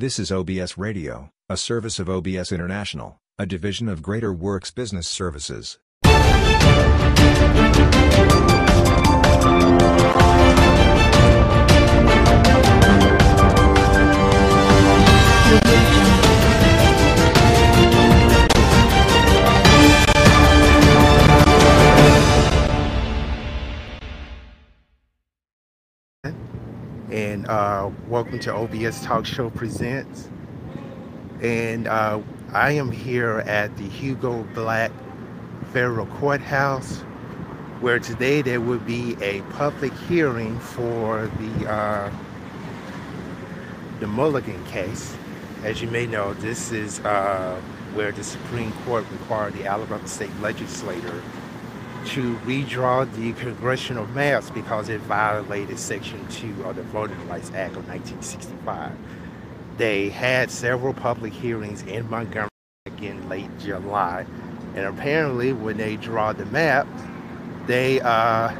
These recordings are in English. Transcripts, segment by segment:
This is OBS Radio, a service of OBS International, a division of Greater Works Business Services. And uh, welcome to OBS Talk Show Presents. And uh, I am here at the Hugo Black Federal Courthouse, where today there will be a public hearing for the uh, the Mulligan case. As you may know, this is uh, where the Supreme Court required the Alabama State Legislature to redraw the congressional maps because it violated Section 2 of the Voting Rights Act of 1965. They had several public hearings in Montgomery again late July, and apparently, when they draw the map, they uh,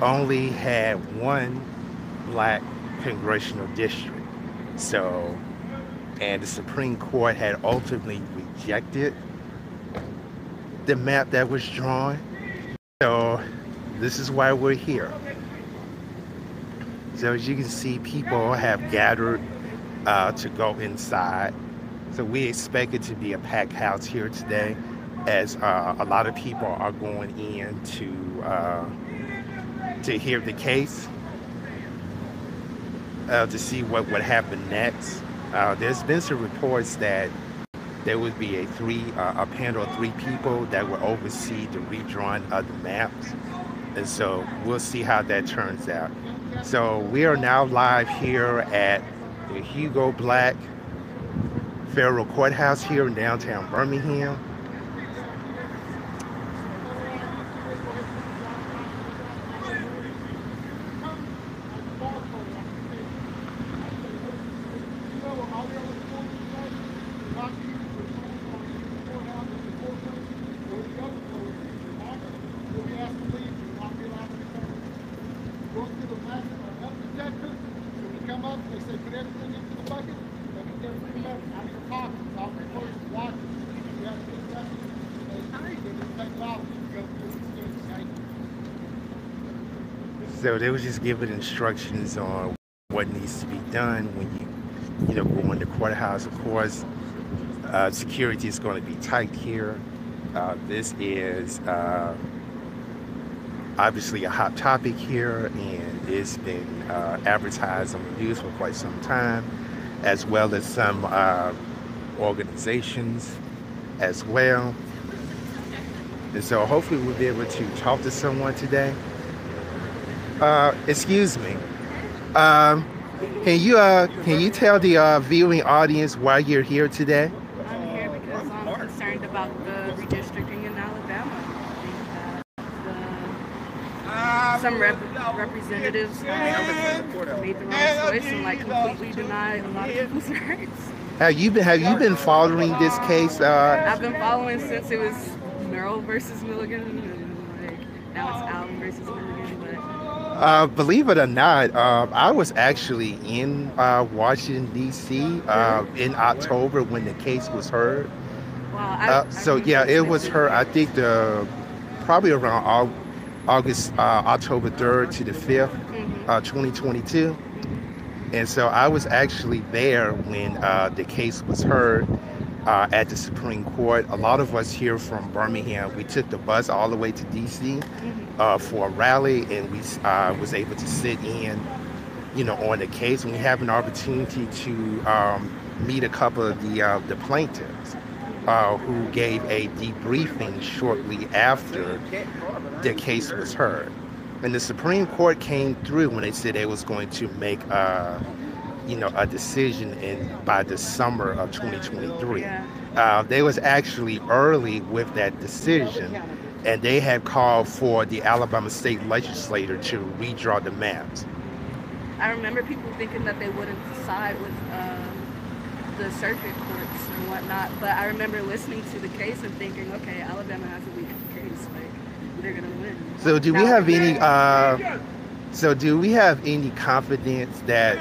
only had one black congressional district. So, and the Supreme Court had ultimately rejected the map that was drawn so this is why we're here. So as you can see, people have gathered uh, to go inside. So we expect it to be a packed house here today as uh, a lot of people are going in to, uh, to hear the case, uh, to see what would happen next. Uh, there's been some reports that there would be a three uh, a panel of three people that would oversee the redrawing of the maps and so we'll see how that turns out. So we are now live here at the hugo black federal courthouse here in downtown birmingham So they was just giving instructions on what needs to be done when you, you know, go in the courthouse. Of course, uh, security is going to be tight here. Uh, this is uh, obviously a hot topic here, and it's been uh, advertised on the news for quite some time, as well as some uh, organizations as well. And so hopefully we'll be able to talk to someone today. Uh, excuse me. Um, can you uh, can you tell the uh, viewing audience why you're here today? I'm here because I'm concerned about the redistricting in Alabama. I think that the, some rep- representatives made the wrong choice and like completely denied a lot of people's rights. Have you been Have you been following this case? Uh, I've been following since it was Merrill versus Milligan, and like now it's Allen versus Milligan. Uh, believe it or not, uh, I was actually in uh, Washington D.C. Uh, in October when the case was heard. wow, I, Uh, I so remember yeah, it was her. I think the probably around August, uh, October third to the 5th Mhm. uh, 2022. And so I was actually there when uh, the case was heard uh, at the Supreme Court. A lot of us here from Birmingham, we took the bus all the way to D.C. Uh, for a rally, and we uh, was able to sit in, you know, on the case. And we have an opportunity to um, meet a couple of the uh, the plaintiffs uh, who gave a debriefing shortly after the case was heard. And the Supreme Court came through when they said they was going to make, uh, you know, a decision in by the summer of 2023. Uh, they was actually early with that decision, and they had called for the Alabama State Legislature to redraw the maps. I remember people thinking that they wouldn't side with um, the circuit courts and whatnot, but I remember listening to the case and thinking, okay, Alabama has a weak case, like they're gonna win. So, do we have any uh, So, do we have any confidence that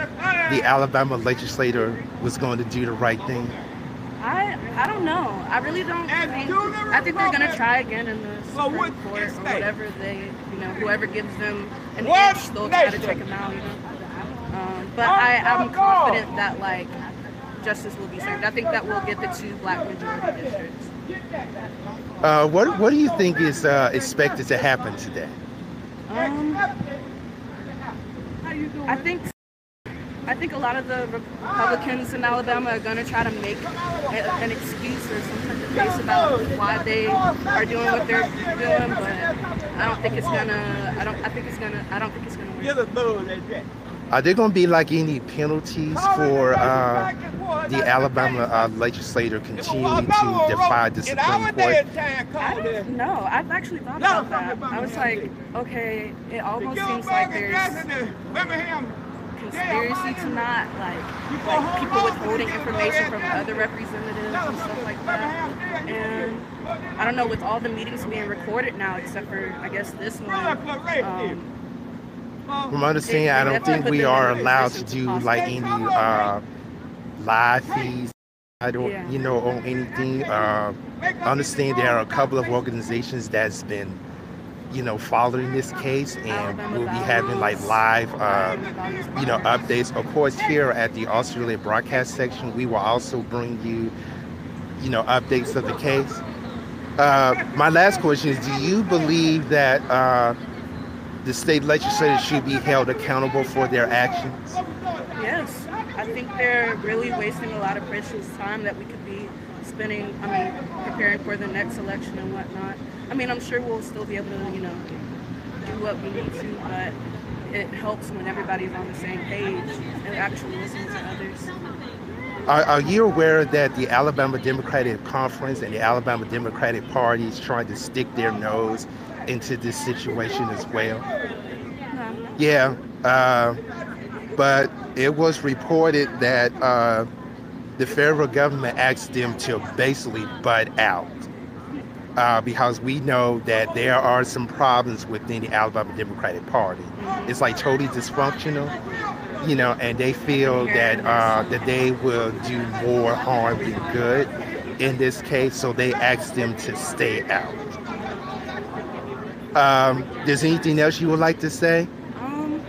the Alabama legislator was going to do the right thing? I I don't know. I really don't think. I think they're gonna try again in the Supreme Court or whatever they, you know, whoever gives them an inch, they'll try to take them out. You know. Um, but I I'm confident that like justice will be served. I think that we'll get the two black majority districts. Uh, what What do you think is uh, expected to happen today? Um, I think I think a lot of the Republicans in Alabama are going to try to make a, an excuse or some type of case about why they are doing what they're doing, but I don't think it's gonna. I don't. I think it's gonna. I don't think it's gonna work. Are there going to be like any penalties for uh, the Alabama uh, legislator continuing to defy the Supreme Court? I don't know. I've actually thought about that. I was like, okay, it almost seems like there's conspiracy to not like like people withholding information from other representatives and stuff like that. And I don't know, with all the meetings being recorded now, except for I guess this one. Um, From understanding, I don't think we are allowed to do like any uh, live feeds. I don't, Yeah. you know, on anything. Uh, I understand there are a couple of organizations that's been, you know, following this case, and we'll be having like live, uh, you know, updates. Of course, here at the Australia broadcast section, we will also bring you, you know, updates of the case. Uh, my last question is: Do you believe that uh, the state legislators should be held accountable for their actions? Yes, I think they're really wasting a lot of precious time that we could be spending. I mean, preparing for the next election and whatnot. I mean, I'm sure we'll still be able to, you know, do what we need to, but it helps when everybody's on the same page and actually listening to others. Are, are you aware that the Alabama Democratic Conference and the Alabama Democratic Party is trying to stick their nose into this situation as well? No. Yeah, uh, but it was reported that uh, the federal government asked them to basically butt out uh, because we know that there are some problems within the Alabama Democratic Party. It's like totally dysfunctional, you know, and they feel that uh, that they will do more harm than good in this case, so they asked them to stay out. Um, there's anything else you would like to say? Um,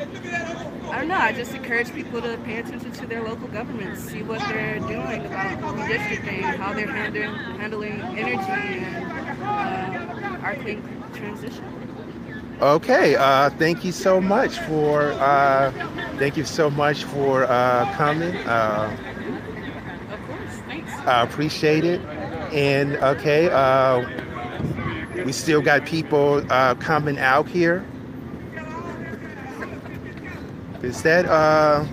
I don't know. I just encourage people to pay attention to their local governments, see what they're doing about redistricting, how they're handling handling energy and uh, our clean transition. Okay, uh, thank you so much for uh, thank you so much for uh, coming. Uh, Of course. Thanks. I appreciate it. And okay, uh, we still got people uh, coming out here. Is that? Uh,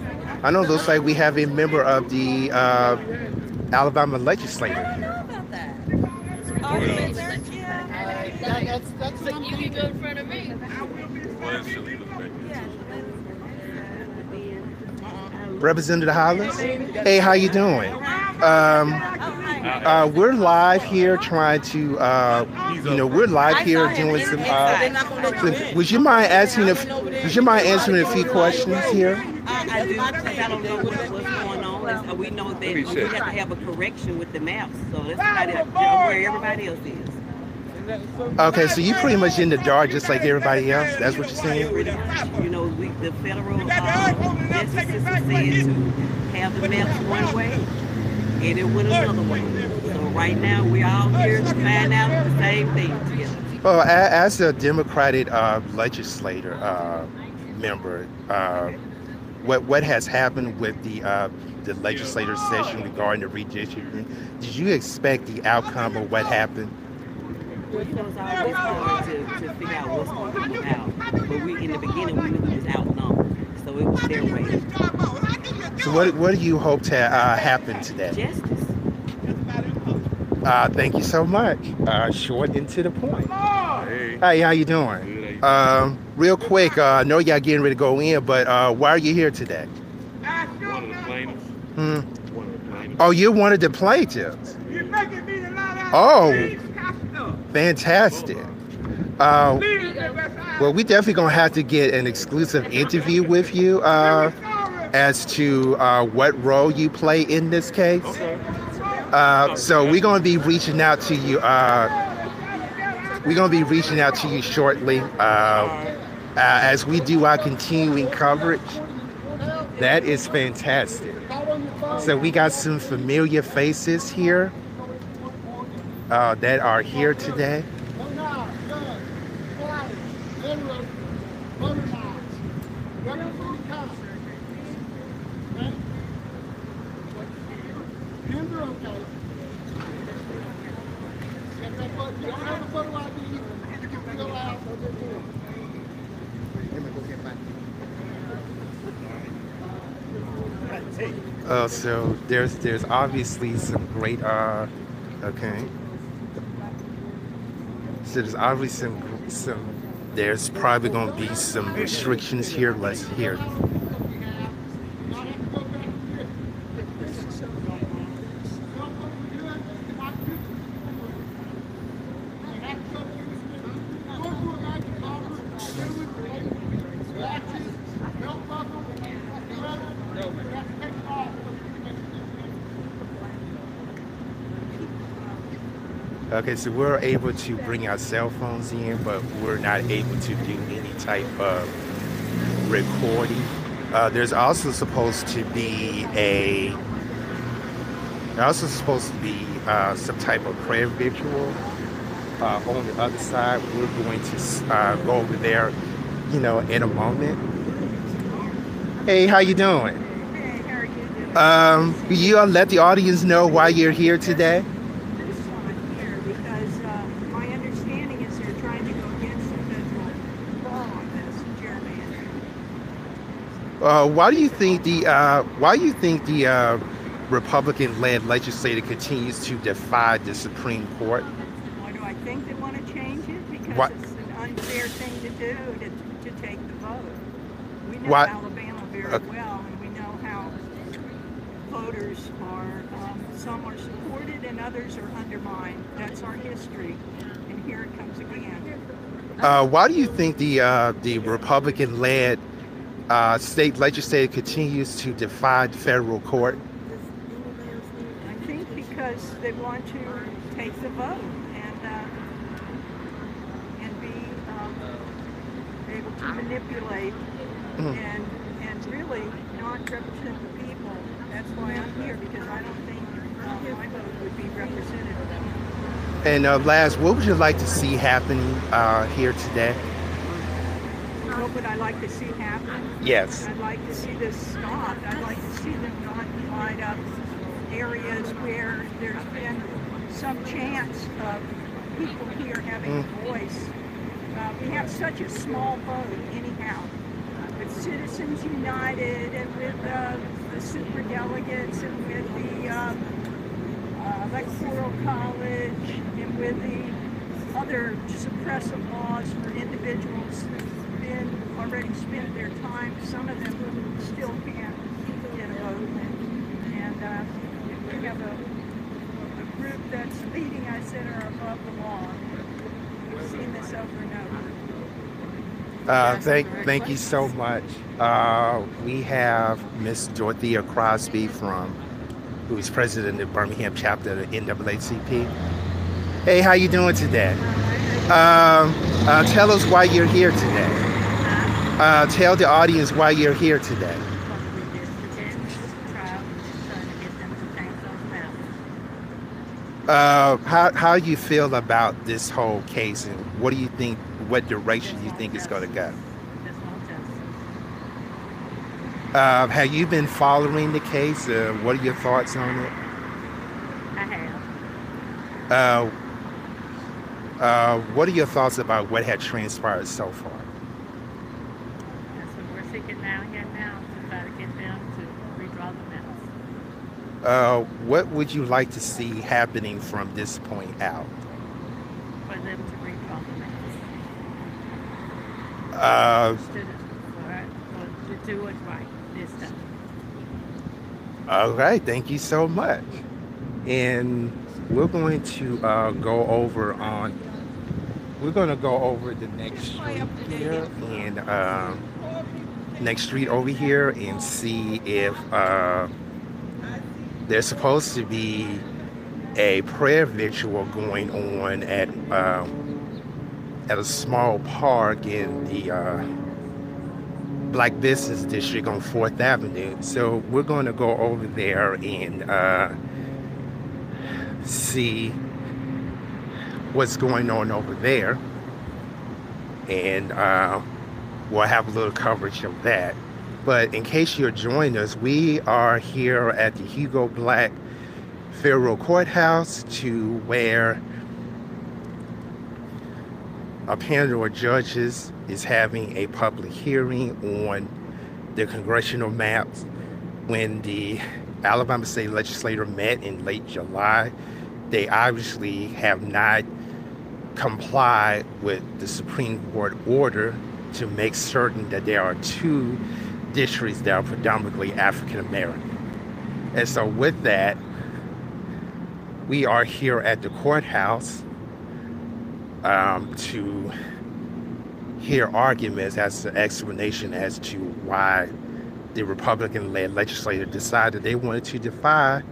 I know. it Looks like we have a member of the uh, Alabama legislature. But you can go in front of me. Representative Hollis. Hey, how you doing? Um, uh, we're live here trying to, uh, you know, we're live here doing some. Uh, some- would you mind asking if? Would you mind answering a few questions here? I, I do, because I don't know what, what's going on. And so we know that we have to have a correction with the maps. So that's how that, where everybody else is. Okay, so you pretty much in the dark, just like everybody else. That's what you're saying. You know, we, the federal uh, justice system said to have the maps one way and it went another way. So right now we're all here to find out the same thing together. Well, as a Democratic uh, legislator uh, member, uh, what what has happened with the uh, the legislative session regarding the redistricting? Did you expect the outcome of what happened? You know, it's always hard to, to figure out what's going to come out. But we, in the beginning, we knew we was outnumbered. So it was their way. So what what do you hope to uh, happen today? Justice. Uh, thank you so much. Uh, short and to the point. Hey, Hey, how you doing? Um, real quick, uh, I know y'all getting ready to go in, but uh, why are you here today? One of the plaintiffs. Hmm. One of the plaintiffs. Oh, you're one of the plaintiffs. Oh, fantastic. Uh, Well, we definitely gonna have to get an exclusive interview with you uh, as to uh, what role you play in this case. Uh, so we're gonna be reaching out to you. Uh, we're gonna be reaching out to you shortly uh, uh, as we do our continuing coverage. That is fantastic. So we got some familiar faces here uh, that are here today. So there's there's obviously some great uh okay. So there's obviously some some there's probably gonna be some restrictions here. Let's hear. Okay, so we're able to bring our cell phones in, but we're not able to do any type of recording. Uh, there's also supposed to be a there's also supposed to be uh, some type of prayer ritual uh, on the other side. We're going to uh, go over there, you know, in a moment. Hey, how you doing? Hey, how are you doing? Um, you uh, let the audience know why you're here today? This one here because uh, my understanding is they're trying to go against the federal law on this gerrymandering. Uh, why do you think the uh, why do you think the uh, Republican-led legislature continues to defy the Supreme Court? Why do I think they want to change it? Because What- it's an unfair thing to do to, to take the vote. We know What- Alabama very well, and we know how voters are. Um, some are supported and others are undermined. That's our history, and here it comes again. Uh, why do you think the uh, the Republican-led uh, state legislature continues to defy the federal court? I think because they want to take the vote and uh, and be um, able to manipulate Mhm. and and really not represent the people. That's why I'm here because I don't think uh, my vote would be representative. And uh, last, what would you like to see happening uh, here today? What would I like to see happen? Yes. I'd like to see this stopped. I'd like to see them not divide up areas where there's been some chance of people here having a voice. Uh, we have such a small vote anyhow. With Citizens United and with uh, the super delegates and with the uh, uh, electoral college and with the other suppressive laws for individuals already spent their time, some of them still can't get a vote. And, and uh, if we have a, a group that's leading us that are above the law, we've seen this over and over. Uh, thank, thank you so much. Uh, we have Miss Dorothea Crosby from, who's president of Birmingham chapter of the NAACP. Hey, how you doing today? Um, uh, tell us why you're here today. Uh, tell the audience why you're here today. Uh, how how you feel about this whole case, and what do you think? What direction you think it's going to go? Uh, have you been following the case? Uh, what are your thoughts on it? I have. Uh, uh, what are your thoughts about what had transpired so far? That's what we're seeking now, here now, to try to get them to redraw the maps. Uh, what would you like to see happening from this point out? For them to maps. Uh, Students, for, for, to do it right this time. all right, thank you so much. And we're going to uh, go over on. we're gonna go over the next street here and uh, next street over here and see if uh, there's supposed to be a prayer ritual going on at uh, at a small park in the uh, Black Business District on Fourth Avenue. So we're going to go over there and uh, see what's going on over there, and uh, we'll have a little coverage of that. But in case you're joining us, we are here at the Hugo Black Federal Courthouse to where a panel of judges is having a public hearing on the congressional maps when the Alabama State Legislature met in late July. They obviously have not complied with the Supreme Court order to make certain that there are two districts that are predominantly African American. And so, with that, we are here at the courthouse um, to hear arguments as an explanation as to why the Republican-led legislature decided they wanted to defy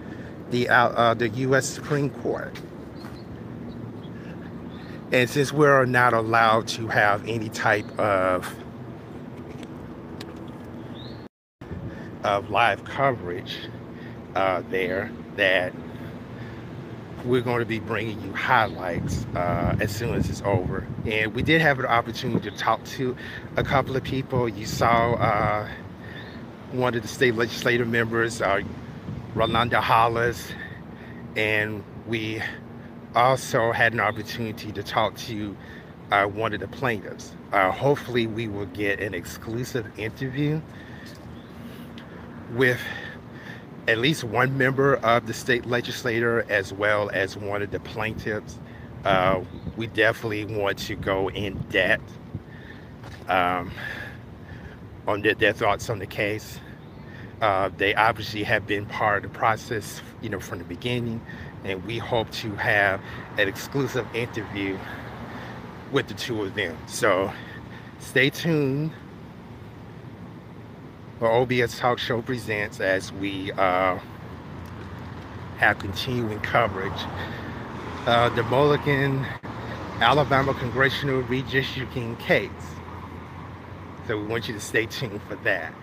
the uh, the U.S. Supreme Court. And since we're not allowed to have any type of of live coverage uh, there, that we're going to be bringing you highlights uh, as soon as it's over. And we did have an opportunity to talk to a couple of people. You saw uh, one of the state legislative members, uh, Rolanda Hollis, and we also had an opportunity to talk to uh, one of the plaintiffs. Uh, hopefully, we will get an exclusive interview with at least one member of the state legislature as well as one of the plaintiffs. Uh, we definitely want to go in depth um, on their, their, thoughts on the case. Uh, they obviously have been part of the process, you know, from the beginning, and we hope to have an exclusive interview with the two of them. So stay tuned for OBS Talk Show Presents as we uh, have continuing coverage. Uh, the Mulligan, Alabama Congressional Redistricting case. So we want you to stay tuned for that.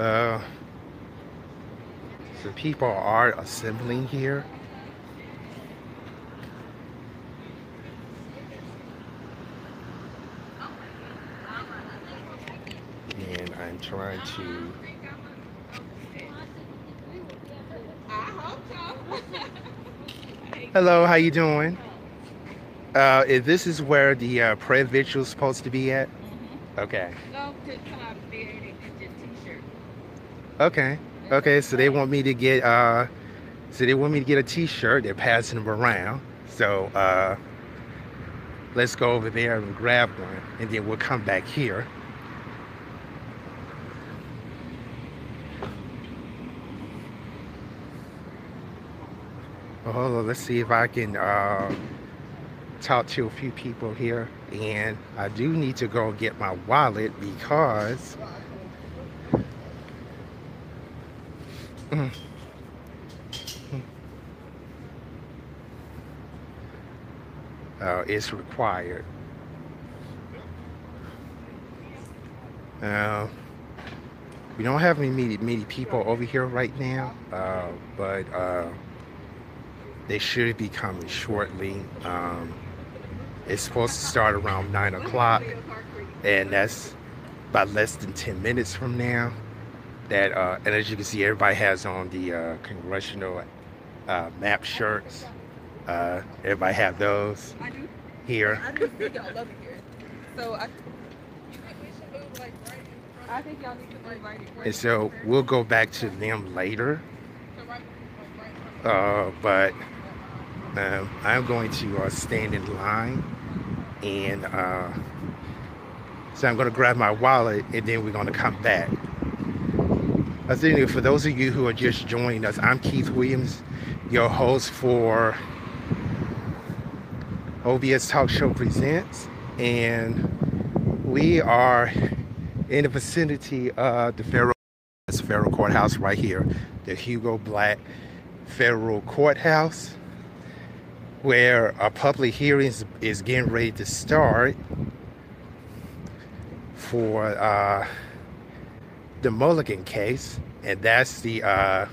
Uh, so people are assembling here. And I'm trying to Hello, how you doing? Uh, this is where the uh, prayer vigil is supposed to be at? Okay. Okay. Okay. So they want me to get uh so they want me to get a t-shirt. They're passing them around. So uh let's go over there and grab one and then we'll come back here. Hold on, let's see if I can uh, talk to a few people here. And I do need to go get my wallet because Uh, is required. Uh, we don't have any many, many people over here right now, uh, but uh, they should be coming shortly. Um, it's supposed to start around 9 o'clock, and that's about less than 10 minutes from now that, uh, and as you can see, everybody has on the uh, congressional uh, map shirts. Uh, everybody have those here. I just think y'all love it here. So I, I think y'all need to move right here. And so we'll go back to them later. Uh, but um, I'm going to uh, stand in line And uh, so I'm going to grab my wallet and then we're going to come back. I think for those of you who are just joining us, I'm Keith Williams, your host for OBS Talk Show Presents. And we are in the vicinity of the federal, federal courthouse right here, the Hugo Black Federal Courthouse, where a public hearing is getting ready to start for uh, the Mulligan case, and that's the uh,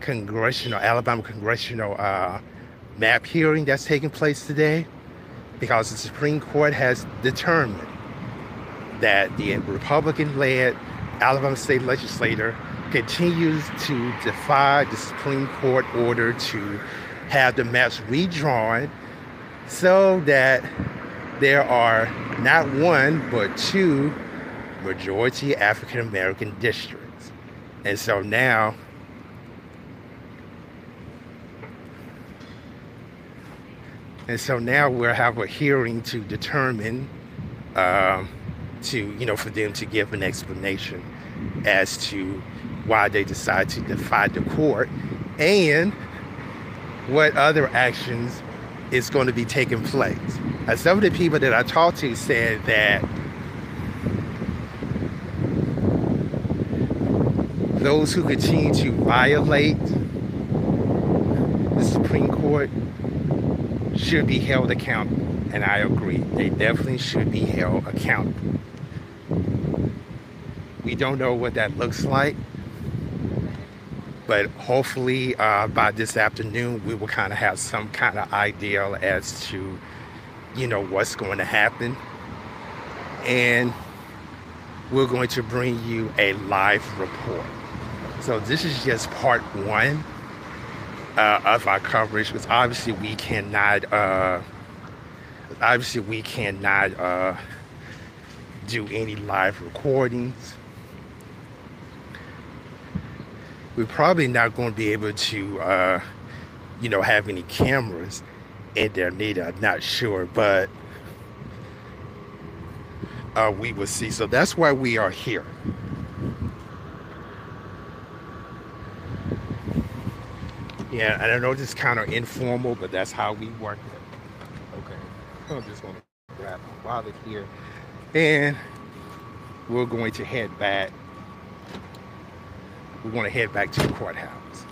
congressional Alabama congressional uh, map hearing that's taking place today, because the Supreme Court has determined that the Republican-led Alabama state legislator continues to defy the Supreme Court order to have the maps redrawn so that there are not one but two majority African American districts. And so now and so now we'll have a hearing to determine um, to you know for them to give an explanation as to why they decide to defy the court and what other actions is going to be taking place. And some of the people that I talked to said that those who continue to violate the Supreme Court should be held accountable. And I agree. They definitely should be held accountable. We don't know what that looks like. But hopefully uh, by this afternoon, we will kind of have some kind of idea as to, you know, what's going to happen. And we're going to bring you a live report. So this is just part one uh, of our coverage because obviously we cannot, uh, obviously we cannot uh, do any live recordings. we're probably not going to be able to, uh, you know, have any cameras in there neither. I'm not sure, but uh, we will see. So that's why we are here. Yeah, I know this is kind of informal, but that's how we work it. Okay, I'm just going to grab my wallet here, and we're going to head back we want to head back to the courthouse.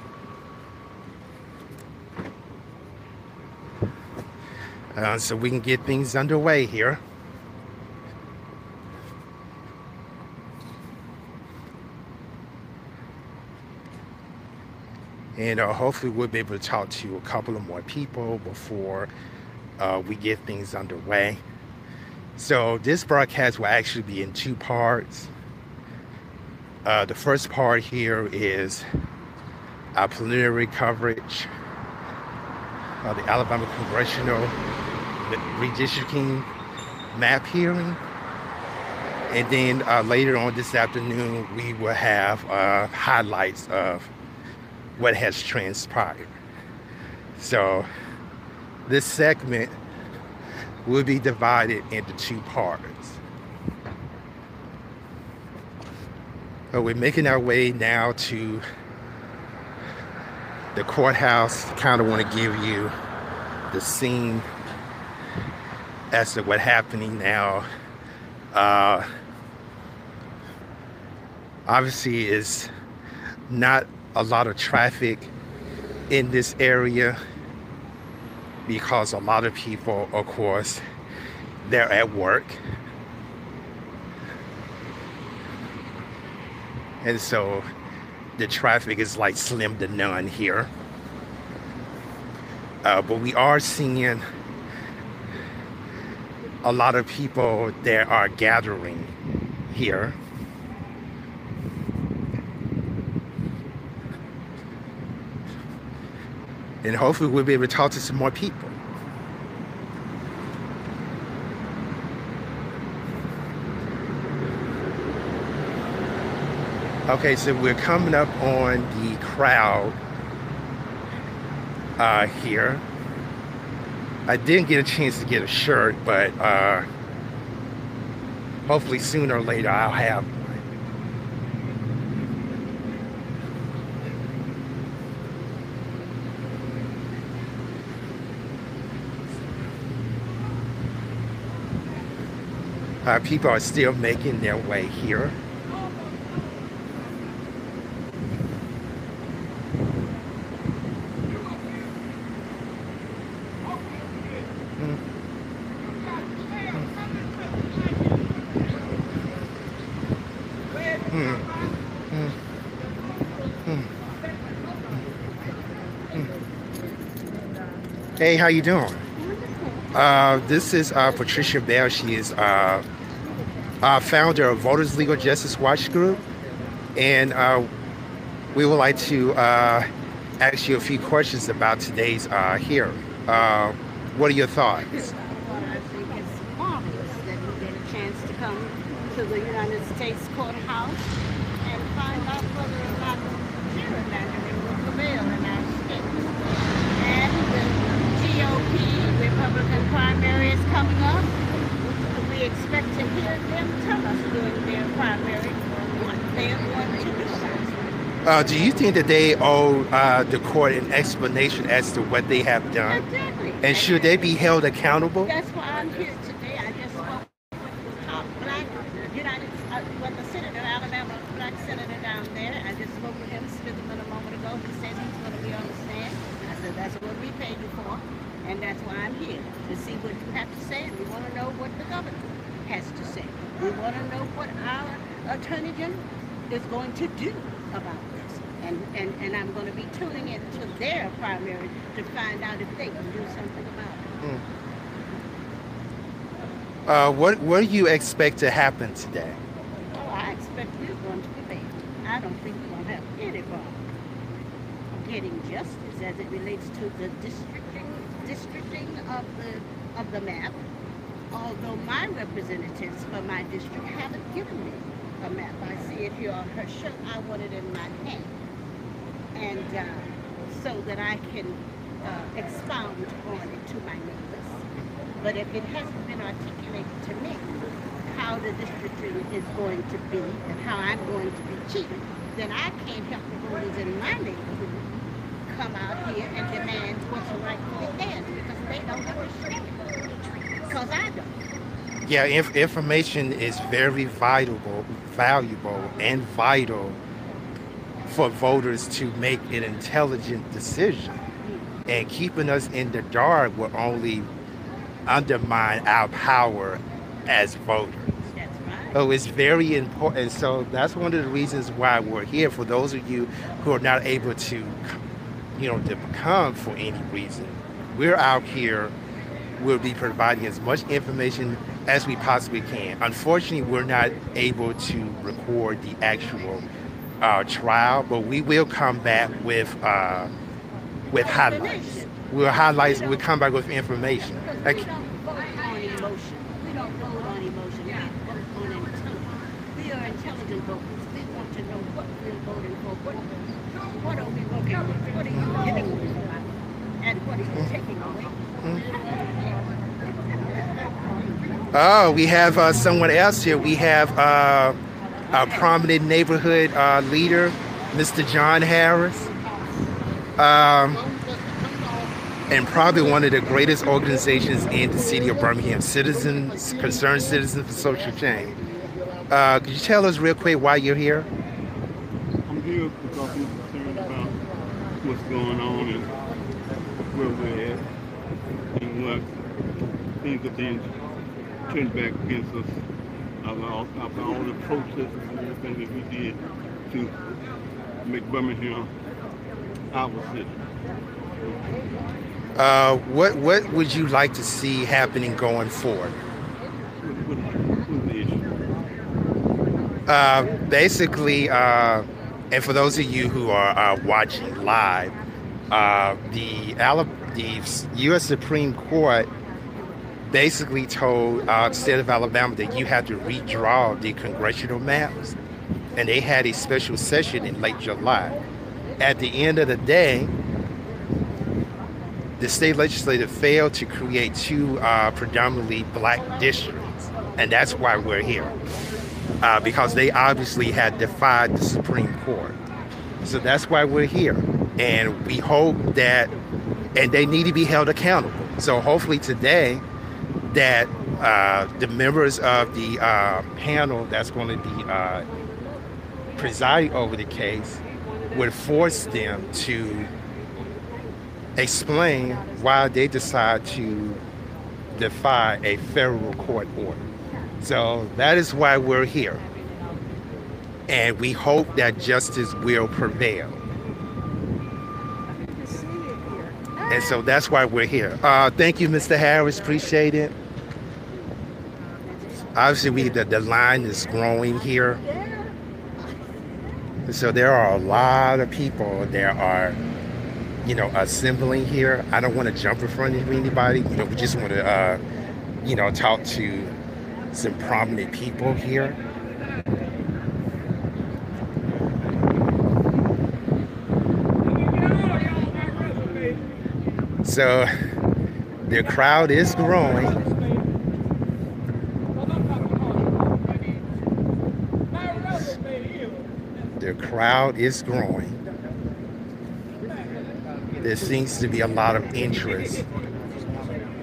Uh, so we can get things underway here. And uh, hopefully we'll be able to talk to a couple of more people before uh, we get things underway. So this broadcast will actually be in two parts. Uh, the first part here is our preliminary coverage of the Alabama Congressional Redistricting Map hearing. And then uh, later on this afternoon, we will have uh, highlights of what has transpired. So this segment will be divided into two parts. But we're making our way now to the courthouse. Kind of want to give you the scene as to what's happening now. Uh, obviously, is not a lot of traffic in this area because a lot of people, of course, they're at work And so the traffic is like slim to none here. Uh, but we are seeing a lot of people that are gathering here. And hopefully we'll be able to talk to some more people. Okay, so we're coming up on the crowd uh, here. I didn't get a chance to get a shirt, but uh, hopefully sooner or later I'll have Uh, people are still making their way here. Hey, how you doing? Uh, this is uh, Patricia Bell. She is uh, uh, founder of Voters Legal Justice Watch Group, and uh, we would like to uh, ask you a few questions about today's uh, hearing. Uh, what are your thoughts? I think it's marvelous that we get a chance to come to the United States Courthouse and find out whether or not gerrymandering will prevail in our state. And the GOP Republican primary is coming up. We expect to hear them tell us during their primary what going to decide. Uh, do you think that they owe uh, the court an explanation as to what they have done? Exactly. And should they be held accountable? That's why I'm here today. I just spoke with the top black United, uh, well, the senator, Alabama black senator down there. I just spoke with him, Smitherman, a moment ago. He said he's going to be on the stand. I said, that's what we paid you for. And that's why I'm here, to see what you have to say. And we want to know what the governor has to say. To know what our attorney general is going to do about this. And, and, and I'm going to be tuning into their primary to find out if they can do something about it. Uh, what What do you expect to happen today? Oh, I expect we're going to prevail. I don't think we're going to have any problem getting justice as it relates to the districting, districting of the of the map. Although my representatives for my district haven't given me a map, I see it here on her shirt. I want it in my hand, and uh, so that I can uh, expound on it to my neighbors. But if it hasn't been articulated to me how the districting is going to be and how I'm going to be cheated, then I can't help the voters in my neighborhood come out here and demand what's rightfully theirs because they don't understand. Because I don't. Yeah, inf- information is very valuable, valuable and vital for voters to make an intelligent decision. Mm-hmm. And keeping us in the dark will only undermine our power as voters. That's right. So it's very important. So that's one of the reasons why we're here. For those of you who are not able to, you know, to come for any reason, we're out here. We'll be providing as much information as we possibly can. Unfortunately, we're not able to record the actual uh, trial, but we will come back with uh, with highlights. We'll highlight. We'll come back with information. Like, we don't vote on emotion. We don't vote on emotion. We vote on intelligence. We are intelligent voters. We want to know what we're voting for. What, what are we voting for? What are you giving us? And what are you taking away? Oh, we have uh, someone else here. We have uh, a prominent neighborhood uh, leader, Mr. John Harris, um, and probably one of the greatest organizations in the city of Birmingham, Citizens, Concerned Citizens for Social Change. Uh, could you tell us real quick why you're here? I'm here because I'm concerned about what's going on and where we're at and what things are being turned back against us after all, the protests and everything that we did to make Birmingham our city. Uh, what what would you like to see happening going forward? Uh, basically, uh, and for those of you who are watching live, uh, the, Ala- the U.S. Supreme Court basically told uh, the state of Alabama that you had to redraw the congressional maps, and they had a special session in late July. At the end of the day, the state legislature failed to create two uh, predominantly black districts, and that's why we're here. Uh, because they obviously had defied the Supreme Court. So that's why we're here. And we hope that, and they need to be held accountable. So hopefully today, that uh, the members of the uh, panel that's going to be uh, presiding over the case would force them to explain why they decide to defy a federal court order. So that is why we're here. And we hope that justice will prevail. And so that's why we're here. Uh, thank you, Mr. Harris. Appreciate it. Obviously, we the, the line is growing here. So there are a lot of people. There are you know, assembling here. I don't want to jump in front of anybody. You know, we just want to, uh, you know, talk to some prominent people here. So the crowd is growing. The crowd is growing there seems to be a lot of interest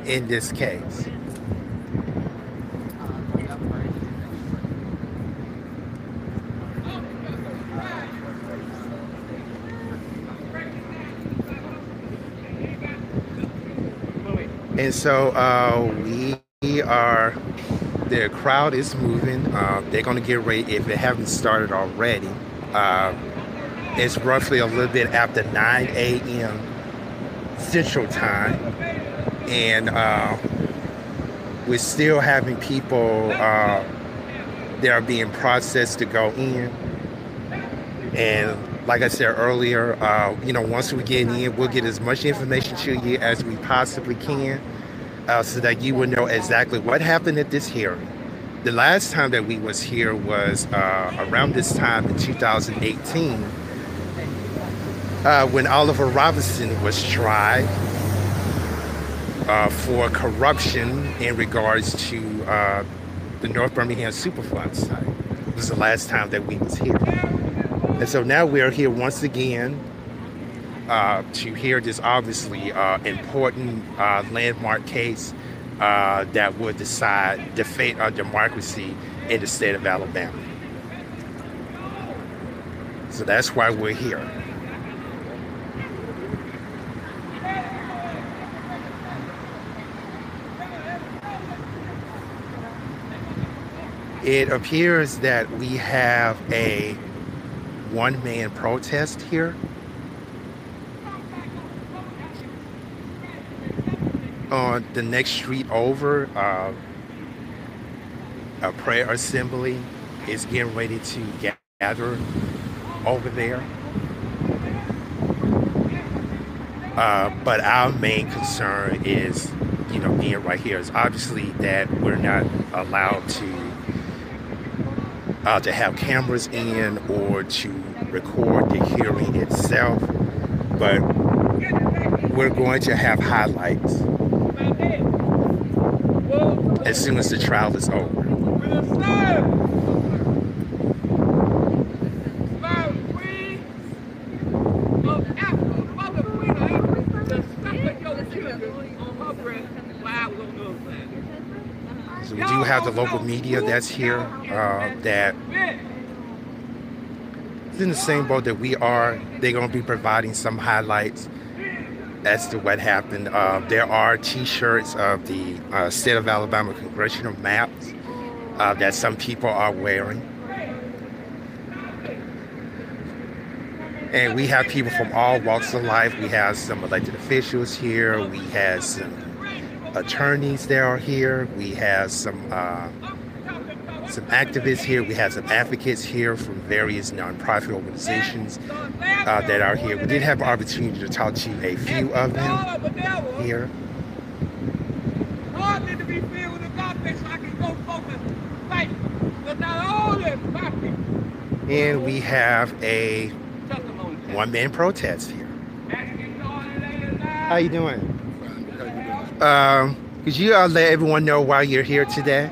in this case. And so uh, we are, the crowd is moving. Uh, they're going to get ready, if they haven't started already. Uh, it's roughly a little bit after 9 a.m. Central Time, and uh, we're still having people uh, that are being processed to go in. And like I said earlier, uh, you know, once we get in, we'll get as much information to you as we possibly can, uh, so that you will know exactly what happened at this hearing. The last time that we was here was uh, around this time in 2018 uh, when Oliver Robinson was tried uh, for corruption in regards to uh, the North Birmingham Superfund site. It was the last time that we was here. And so now we are here once again uh, to hear this obviously uh, important landmark case Uh, that would decide the fate of democracy in the state of Alabama. So that's why we're here. It appears that we have a one man protest here. On the next street over, uh, a prayer assembly is getting ready to gather over there. Uh, but our main concern is, you know, being right here is obviously that we're not allowed to uh, to have cameras in or to record the hearing itself, but we're going to have highlights as soon as the trial is over. So we do have the local media that's here uh, that is in the same boat that we are. They're going to be providing some highlights as to what happened. Uh, there are T-shirts of the uh, state of Alabama congressional maps uh, that some people are wearing. And we have people from all walks of life. We have some elected officials here. We have some attorneys that are here. We have some uh, some activists here. We have some advocates here from various nonprofit organizations uh, that are here. We did have an opportunity to talk to a few of them here. And we have a one-man protest here. How you doing? Um, could you uh, let everyone know why you're here today?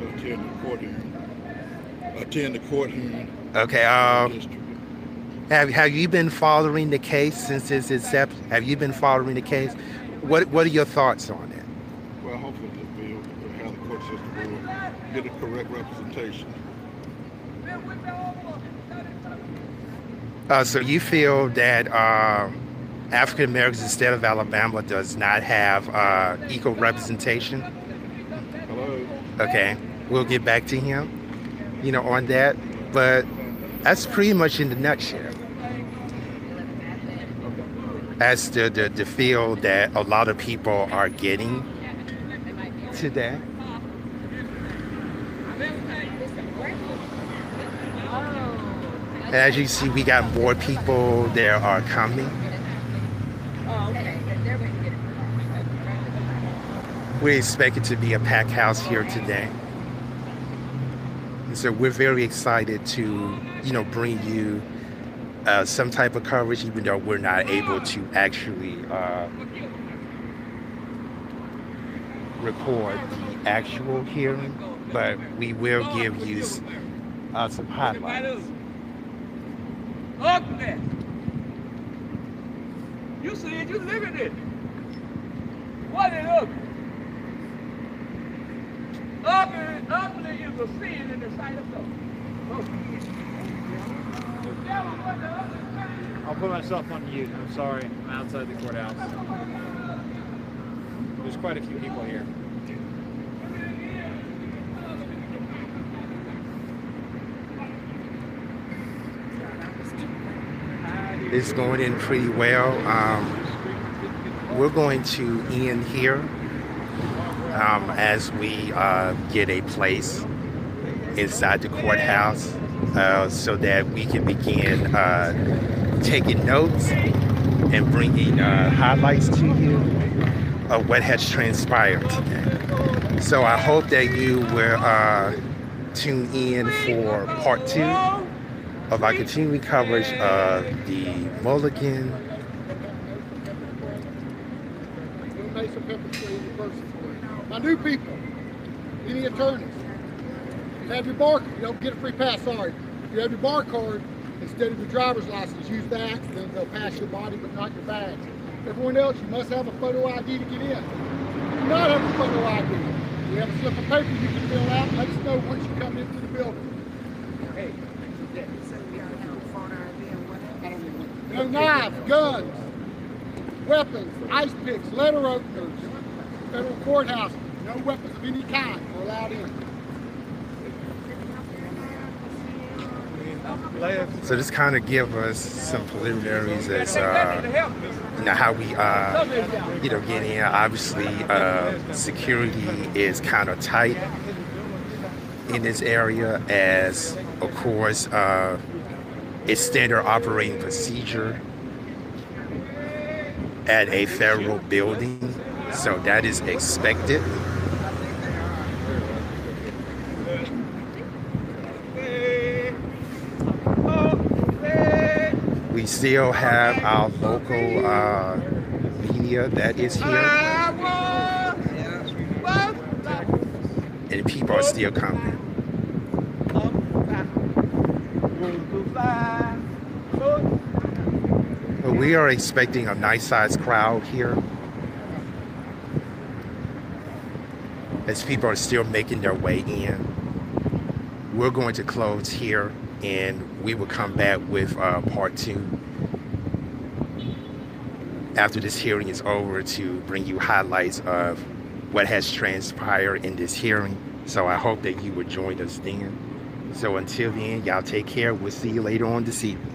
Attend the court hearing. Attend the court hearing. Okay. Um, have Have you been following the case since its inception? Have you been following the case? What What are your thoughts on it? Well, hopefully the bill will have the court system will get a correct representation. Uh, so you feel that uh, African Americans in the state of Alabama does not have uh, equal representation? Hello. Okay, we'll get back to him, you know, on that. But that's pretty much in the nutshell. As the, the, the feel that a lot of people are getting today. And as you see, we got more people there are coming. We expect it to be a packed house here today. And so we're very excited to, you know, bring you uh, some type of coverage, even though we're not able to actually uh, record the actual hearing, but we will give you uh, some highlights. Ugly. You see it, you live in it. What is ugly? Ugly, ugly is a sin in the sight of God. I'll put myself on mute. I'm sorry. I'm outside the courthouse. There's quite a few people here. It's going in pretty well. Um, we're going to end here um, as we uh, get a place inside the courthouse uh, so that we can begin uh, taking notes and bringing uh, highlights to you of what has transpired today. So I hope that you will uh, tune in for part two of our continuing coverage of the Milligan My new people, any attorneys, you have your bar, you don't get a free pass, sorry. You have your bar card, instead of your driver's license, use that, then they'll pass your body but not your badge. Everyone else, you must have a photo ID to get in. If you do not have a photo ID, you have a slip of paper you can fill out, let us know once you come into the building. Hey, no knives, guns, weapons, ice picks, letter openers, federal courthouse, no weapons of any kind allowed in. So this kind of give us some preliminaries as uh, you know how we uh, you know get in. Obviously, uh, security is kind of tight in this area, as of course uh, it's standard operating procedure at a federal building, so that is expected. We still have our local uh, media that is here. And people are still coming. But we are expecting a nice sized crowd here. As people are still making their way in. We're going to close here and we will come back with uh, part two after this hearing is over to bring you highlights of what has transpired in this hearing. So I hope that you will join us then. So until then, y'all take care. We'll see you later on this evening.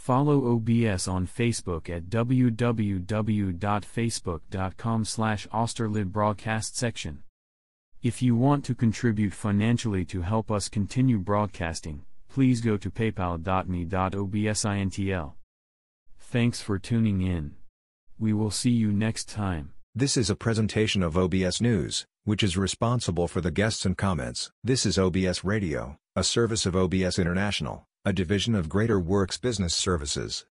Follow OBS on Facebook at www.facebook.com slash Broadcast section. If you want to contribute financially to help us continue broadcasting, please go to paypal.me.obsintl. Thanks for tuning in. We will see you next time. This is a presentation of OBS News, which is responsible for the guests and comments. This is OBS Radio, a service of OBS International, a division of Greater Works Business Services.